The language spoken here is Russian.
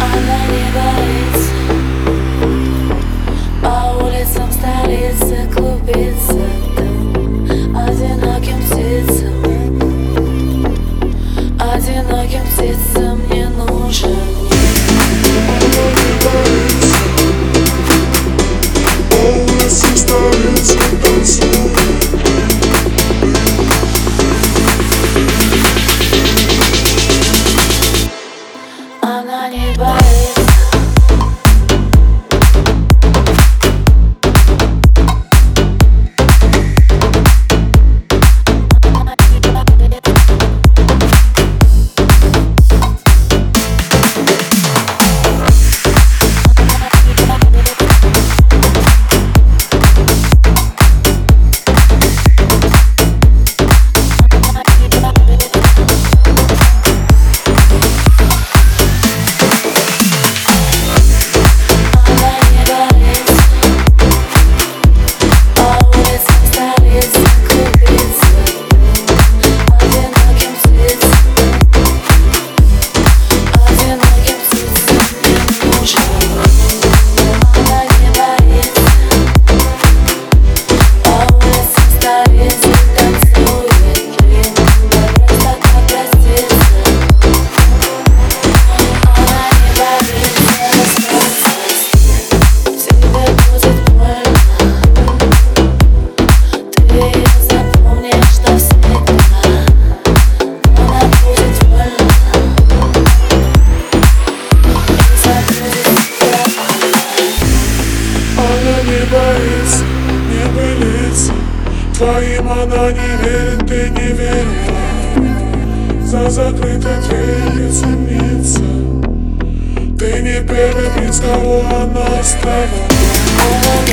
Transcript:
Она не боится. По улицам столицы клубится дым Одиноким птицам. Одиноким птицам не нужен боится, не пылится Твоим она не верит, ты не верила За закрытой дверью сумнится Ты не первый принц, кого она оставила